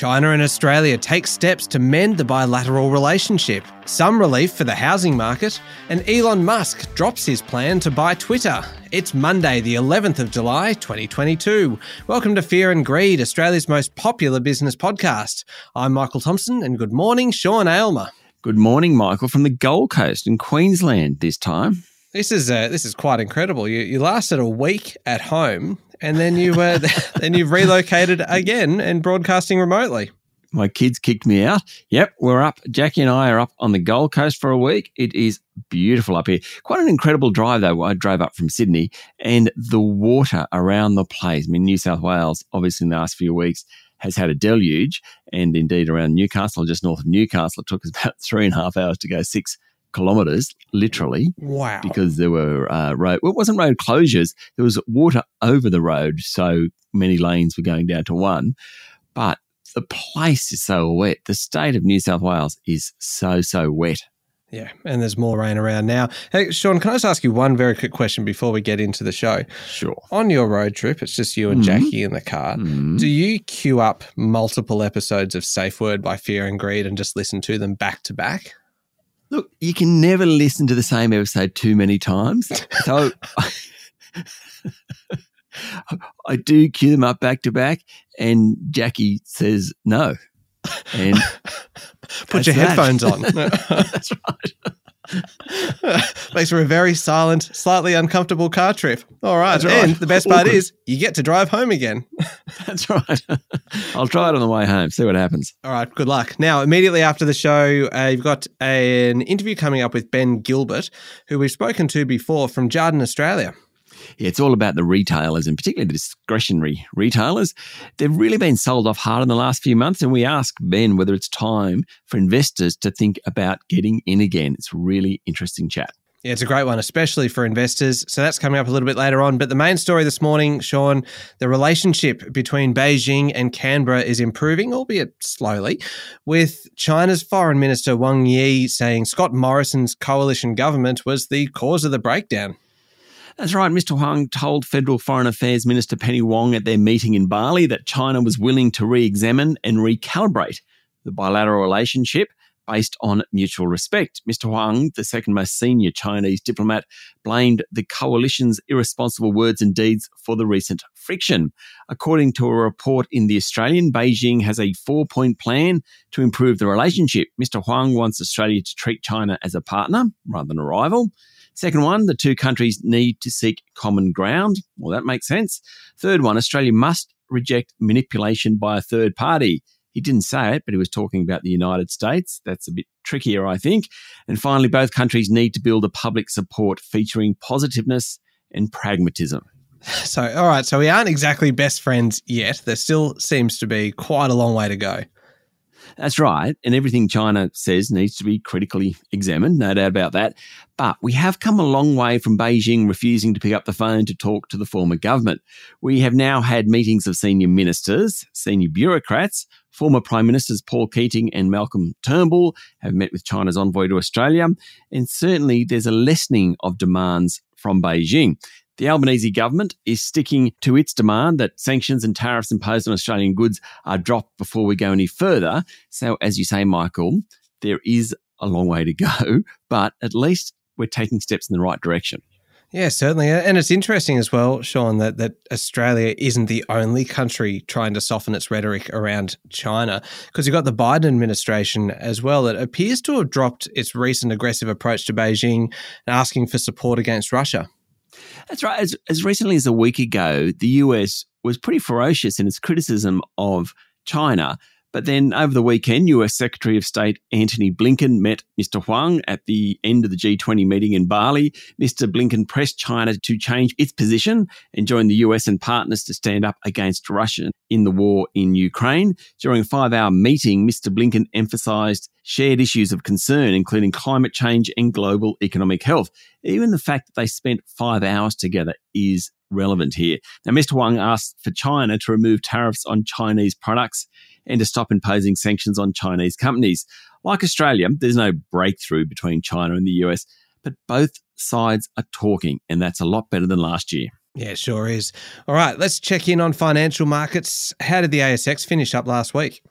China and Australia take steps to mend the bilateral relationship, some relief for the housing market, and Elon Musk drops his plan to buy Twitter. It's Monday, the 11th of July, 2022. Welcome to Fear and Greed, Australia's most popular business podcast. I'm Michael Thompson, and good morning, Sean Aylmer. Good morning, Michael, from the Gold Coast in Queensland this time. This is uh, this is quite incredible. You you lasted a week at home and then you uh, then you've relocated again and broadcasting remotely. My kids kicked me out. Yep, we're up. Jackie and I are up on the Gold Coast for a week. It is beautiful up here. Quite an incredible drive though. I drove up from Sydney and the water around the place. I mean, New South Wales, obviously in the last few weeks, has had a deluge, and indeed around Newcastle, just north of Newcastle, it took us about three and a half hours to go six kilometres, literally. Wow. Because there were uh, road, well, it wasn't road closures. There was water over the road. So many lanes were going down to one. But the place is so wet. The state of New South Wales is so, so wet. Yeah, and there's more rain around now. Hey, Sean, can I just ask you one very quick question before we get into the show? Sure. On your road trip, it's just you and mm-hmm. Jackie in the car. Mm-hmm. Do you queue up multiple episodes of Safe Word by Fear and Greed and just listen to them back to back? Look, you can never listen to the same episode too many times. So I do cue them up back to back, and Jackie says no. And put your that. headphones on. that's right. Makes for a very silent, slightly uncomfortable car trip. All right. right. And the best part is you get to drive home again. That's right. I'll try it on the way home, see what happens. All right. Good luck. Now, immediately after the show, uh, you've got a, an interview coming up with Ben Gilbert, who we've spoken to before from Jarden Australia it's all about the retailers and particularly the discretionary retailers. They've really been sold off hard in the last few months. And we ask Ben whether it's time for investors to think about getting in again. It's really interesting chat. Yeah, it's a great one, especially for investors. So that's coming up a little bit later on. But the main story this morning, Sean, the relationship between Beijing and Canberra is improving, albeit slowly, with China's Foreign Minister Wang Yi saying Scott Morrison's coalition government was the cause of the breakdown. That's right. Mr. Wang told Federal Foreign Affairs Minister Penny Wong at their meeting in Bali that China was willing to re examine and recalibrate the bilateral relationship based on mutual respect. Mr. Wang, the second most senior Chinese diplomat, blamed the coalition's irresponsible words and deeds for the recent friction. According to a report in The Australian, Beijing has a four point plan to improve the relationship. Mr. Wang wants Australia to treat China as a partner rather than a rival. Second one, the two countries need to seek common ground. Well, that makes sense. Third one, Australia must reject manipulation by a third party. He didn't say it, but he was talking about the United States. That's a bit trickier, I think. And finally, both countries need to build a public support featuring positiveness and pragmatism. So, all right, so we aren't exactly best friends yet. There still seems to be quite a long way to go. That's right. And everything China says needs to be critically examined, no doubt about that. But we have come a long way from Beijing refusing to pick up the phone to talk to the former government. We have now had meetings of senior ministers, senior bureaucrats, former Prime Ministers Paul Keating and Malcolm Turnbull have met with China's envoy to Australia. And certainly there's a lessening of demands from Beijing. The Albanese government is sticking to its demand that sanctions and tariffs imposed on Australian goods are dropped before we go any further. So, as you say, Michael, there is a long way to go, but at least we're taking steps in the right direction. Yeah, certainly. Uh, and it's interesting as well, Sean, that, that Australia isn't the only country trying to soften its rhetoric around China, because you've got the Biden administration as well that appears to have dropped its recent aggressive approach to Beijing and asking for support against Russia. That's right. As, as recently as a week ago, the US was pretty ferocious in its criticism of China but then over the weekend, US Secretary of State Antony Blinken met Mr. Wang at the end of the G20 meeting in Bali. Mr. Blinken pressed China to change its position and join the US and partners to stand up against Russia in the war in Ukraine. During a five hour meeting, Mr. Blinken emphasized shared issues of concern, including climate change and global economic health. Even the fact that they spent five hours together is relevant here. Now, Mr. Wang asked for China to remove tariffs on Chinese products and to stop imposing sanctions on Chinese companies. Like Australia, there's no breakthrough between China and the US, but both sides are talking, and that's a lot better than last year. Yeah, sure is. All right, let's check in on financial markets. How did the ASX finish up last week?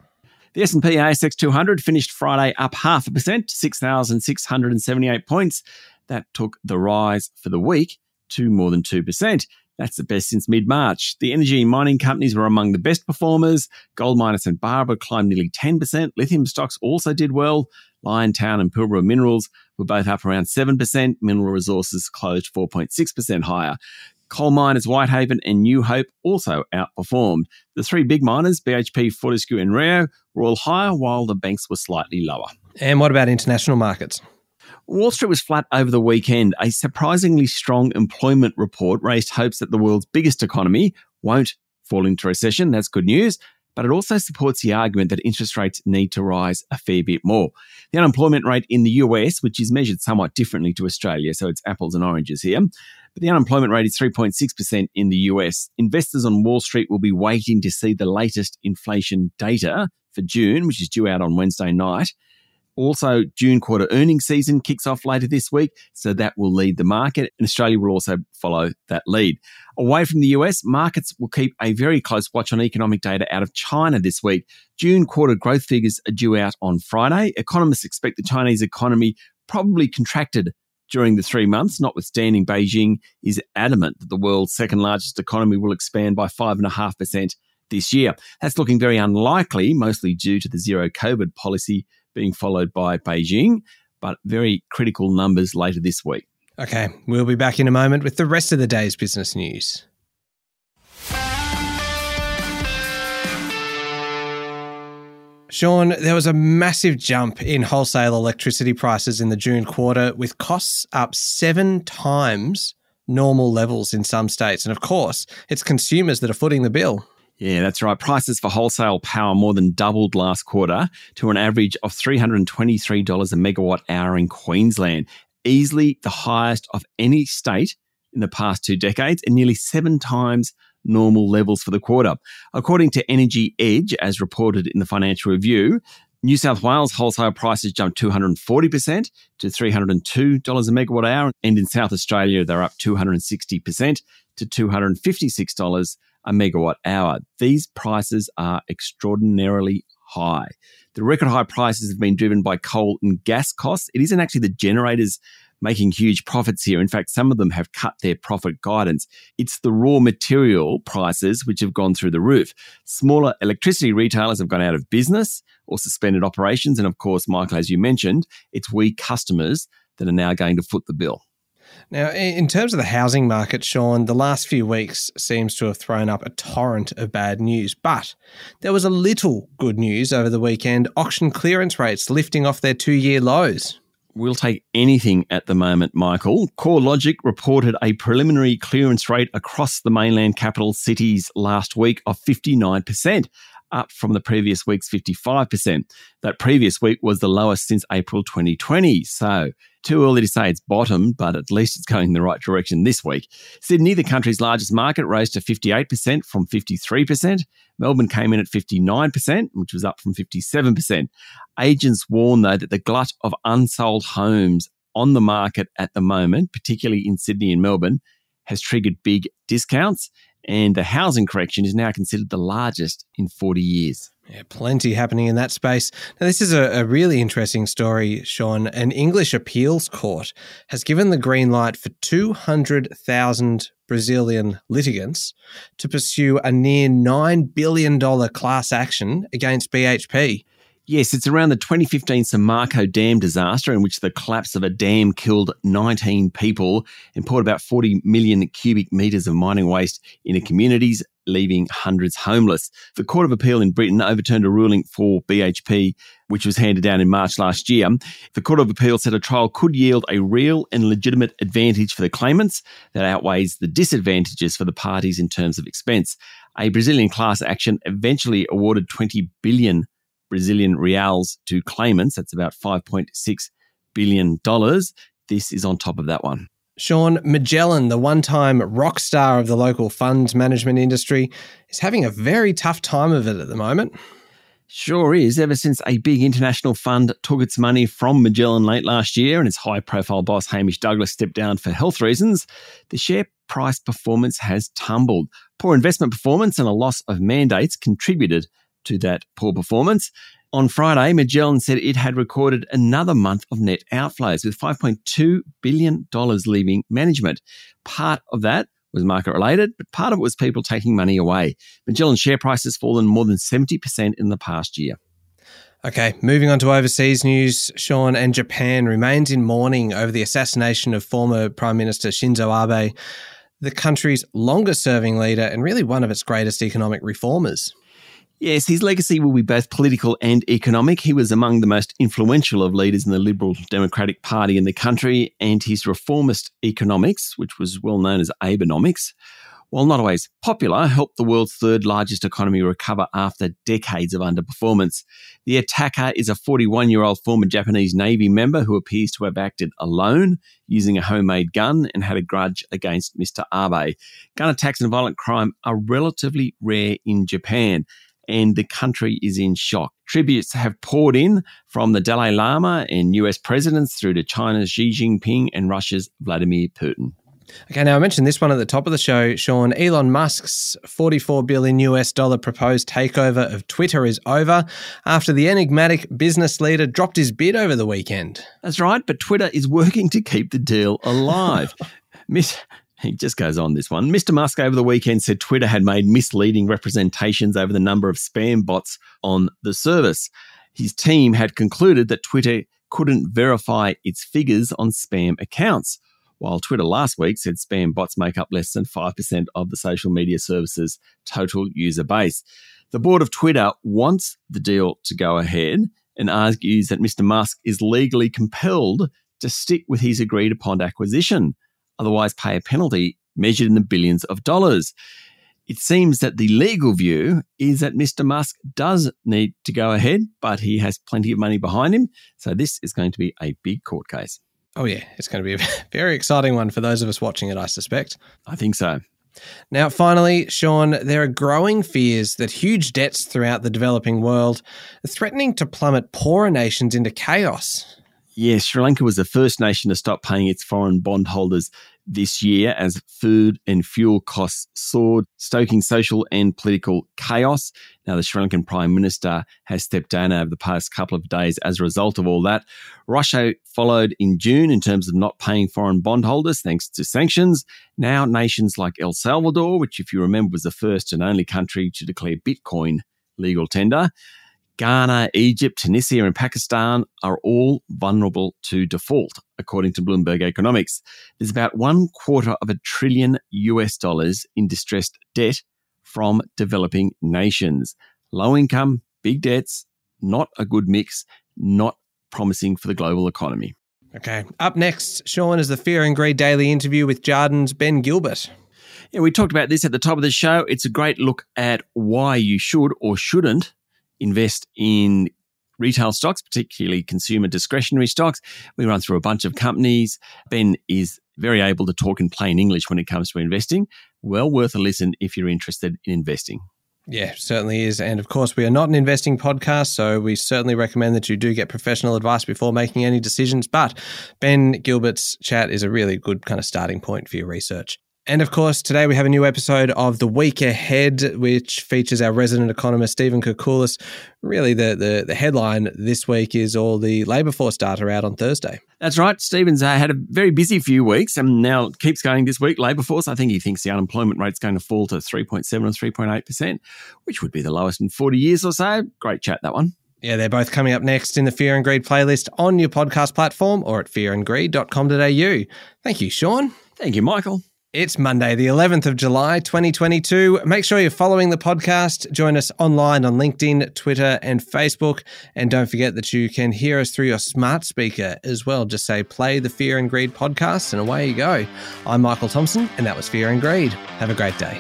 The S&P ASX 200 finished Friday up half a percent to 6,678 points. That took the rise for the week to more than 2%. That's the best since mid March. The energy and mining companies were among the best performers. Gold miners St Barbara climbed nearly 10%. Lithium stocks also did well. Liontown and Pilbara Minerals were both up around 7%. Mineral resources closed 4.6% higher. Coal miners Whitehaven and New Hope also outperformed. The three big miners, BHP, Fortescue, and Rio, were all higher, while the banks were slightly lower. And what about international markets? Wall Street was flat over the weekend. A surprisingly strong employment report raised hopes that the world's biggest economy won't fall into recession. That's good news. But it also supports the argument that interest rates need to rise a fair bit more. The unemployment rate in the US, which is measured somewhat differently to Australia, so it's apples and oranges here, but the unemployment rate is 3.6% in the US. Investors on Wall Street will be waiting to see the latest inflation data for June, which is due out on Wednesday night. Also, June quarter earnings season kicks off later this week, so that will lead the market, and Australia will also follow that lead. Away from the US, markets will keep a very close watch on economic data out of China this week. June quarter growth figures are due out on Friday. Economists expect the Chinese economy probably contracted during the three months, notwithstanding Beijing is adamant that the world's second largest economy will expand by 5.5% this year. That's looking very unlikely, mostly due to the zero COVID policy being followed by Beijing, but very critical numbers later this week. Okay, we'll be back in a moment with the rest of the day's business news. Sean, there was a massive jump in wholesale electricity prices in the June quarter, with costs up seven times normal levels in some states. And of course, it's consumers that are footing the bill. Yeah, that's right. Prices for wholesale power more than doubled last quarter to an average of $323 a megawatt hour in Queensland, easily the highest of any state in the past two decades and nearly seven times normal levels for the quarter. According to Energy Edge, as reported in the Financial Review, New South Wales wholesale prices jumped 240% to $302 a megawatt hour, and in South Australia, they're up 260% to $256 a megawatt hour. These prices are extraordinarily high. The record high prices have been driven by coal and gas costs. It isn't actually the generators making huge profits here. In fact, some of them have cut their profit guidance. It's the raw material prices which have gone through the roof. Smaller electricity retailers have gone out of business or suspended operations. And of course, Michael, as you mentioned, it's we customers that are now going to foot the bill. Now, in terms of the housing market, Sean, the last few weeks seems to have thrown up a torrent of bad news. But there was a little good news over the weekend auction clearance rates lifting off their two year lows. We'll take anything at the moment, Michael. CoreLogic reported a preliminary clearance rate across the mainland capital cities last week of 59%, up from the previous week's 55%. That previous week was the lowest since April 2020. So, too early to say it's bottomed, but at least it's going in the right direction this week. Sydney, the country's largest market, rose to 58% from 53%. Melbourne came in at 59%, which was up from 57%. Agents warn, though, that the glut of unsold homes on the market at the moment, particularly in Sydney and Melbourne, has triggered big discounts and the housing correction is now considered the largest in 40 years. Yeah, plenty happening in that space. Now, this is a, a, really interesting story, Sean. An English appeals court has given the green light for 200,000 Brazilian litigants to pursue a near $9 billion class action against BHP. Yes, it's around the 2015 Samarco Dam disaster, in which the collapse of a dam killed 19 people and poured about 40 million cubic metres of mining waste into communities, leaving hundreds homeless. The Court of Appeal in Britain overturned a ruling for BHP, which was handed down in March last year. The Court of Appeal said a trial could yield a real and legitimate advantage for the claimants that outweighs the disadvantages for the parties in terms of expense. A Brazilian class action eventually awarded 20 billion Brazilian reals to claimants. That's about $5.6 billion. This is on top of that one. Sean Magellan, the one time rock star of the local funds management industry, is having a very tough time of it at the moment. Sure is. Ever since a big international fund took its money from Magellan late last year and its high profile boss Hamish Douglass stepped down for health reasons, the share price performance has tumbled. Poor investment performance and a loss of mandates contributed to that poor performance. On Friday, Magellan said it had recorded another month of net outflows with $5.2 billion leaving management. Part of that was market related, but part of it was people taking money away. Magellan's share price has fallen more than 70% in the past year. Okay, moving on to overseas news, Sean, and Japan remains in mourning over the assassination of former Prime Minister Shinzo Abe, the country's longest serving leader and really one of its greatest economic reformers. Yes, his legacy will be both political and economic. He was among the most influential of leaders in the Liberal Democratic Party in the country, and his reformist economics, which was well known as Abenomics, while not always popular, helped the world's third largest economy recover after decades of underperformance. The attacker is a 41 year old former Japanese Navy member who appears to have acted alone using a homemade gun and had a grudge against Mr. Abe. Gun attacks and violent crime are relatively rare in Japan and the country is in shock. Tributes have poured in from the Dalai Lama and US presidents through to China's Xi Jinping and Russia's Vladimir Putin. Okay, now I mentioned this one at the top of the show, Sean. Elon Musk's 44 billion US dollar proposed takeover of Twitter is over after the enigmatic business leader dropped his bid over the weekend. That's right, but Twitter is working to keep the deal alive. Miss he just goes on this one. Mr. Musk over the weekend said Twitter had made misleading representations over the number of spam bots on the service. His team had concluded that Twitter couldn't verify its figures on spam accounts, while Twitter last week said spam bots make up less than 5% of the social media service's total user base. The board of Twitter wants the deal to go ahead and argues that Mr. Musk is legally compelled to stick with his agreed upon acquisition otherwise pay a penalty measured in the billions of dollars. It seems that the legal view is that Mr. Musk does need to go ahead, but he has plenty of money behind him. So this is going to be a big court case. Oh, yeah. It's going to be a very exciting one for those of us watching it, I suspect. I think so. Now, finally, Sean, there are growing fears that huge debts throughout the developing world are threatening to plummet poorer nations into chaos. Yes, Sri Lanka was the first nation to stop paying its foreign bondholders this year as food and fuel costs soared, stoking social and political chaos. Now, the Sri Lankan Prime Minister has stepped down over the past couple of days as a result of all that. Russia followed in June in terms of not paying foreign bondholders thanks to sanctions. Now, nations like El Salvador, which, if you remember, was the first and only country to declare Bitcoin legal tender, Ghana, Egypt, Tunisia, and Pakistan are all vulnerable to default, according to Bloomberg Economics. There's about one quarter of a trillion US dollars in distressed debt from developing nations. Low income, big debts, not a good mix, not promising for the global economy. Okay. Up next, Sean, is the Fear and Greed Daily interview with Jarden's Ben Gilbert. Yeah, we talked about this at the top of the show. It's a great look at why you should or shouldn't invest in retail stocks, particularly consumer discretionary stocks. We run through a bunch of companies. Ben is very able to talk in plain English when it comes to investing. Well worth a listen if you're interested in investing. Yeah, certainly is. And of course, we are not an investing podcast, so we certainly recommend that you do get professional advice before making any decisions. But Ben Gilbert's chat is a really good kind of starting point for your research. And of course, today we have a new episode of The Week Ahead, which features our resident economist, Stephen Koukoulas. Really, the, the, the headline this week is all the labour force data out on Thursday. That's right. Stephen's uh, had a very busy few weeks and now keeps going this week. Labour force, I think he thinks the unemployment rate's going to fall to 3.7 or 3.8%, which would be the lowest in 40 years or so. Great chat, that one. Yeah, they're both coming up next in the Fear and Greed playlist on your podcast platform or at fearandgreed.com.au. Thank you, Sean. Thank you, Michael. It's Monday, the 11th of July, 2022. Make sure you're following the podcast. Join us online on LinkedIn, Twitter, and Facebook. And don't forget that you can hear us through your smart speaker as well. Just say, play the Fear and Greed podcast, and away you go. I'm Michael Thompson, and that was Fear and Greed. Have a great day.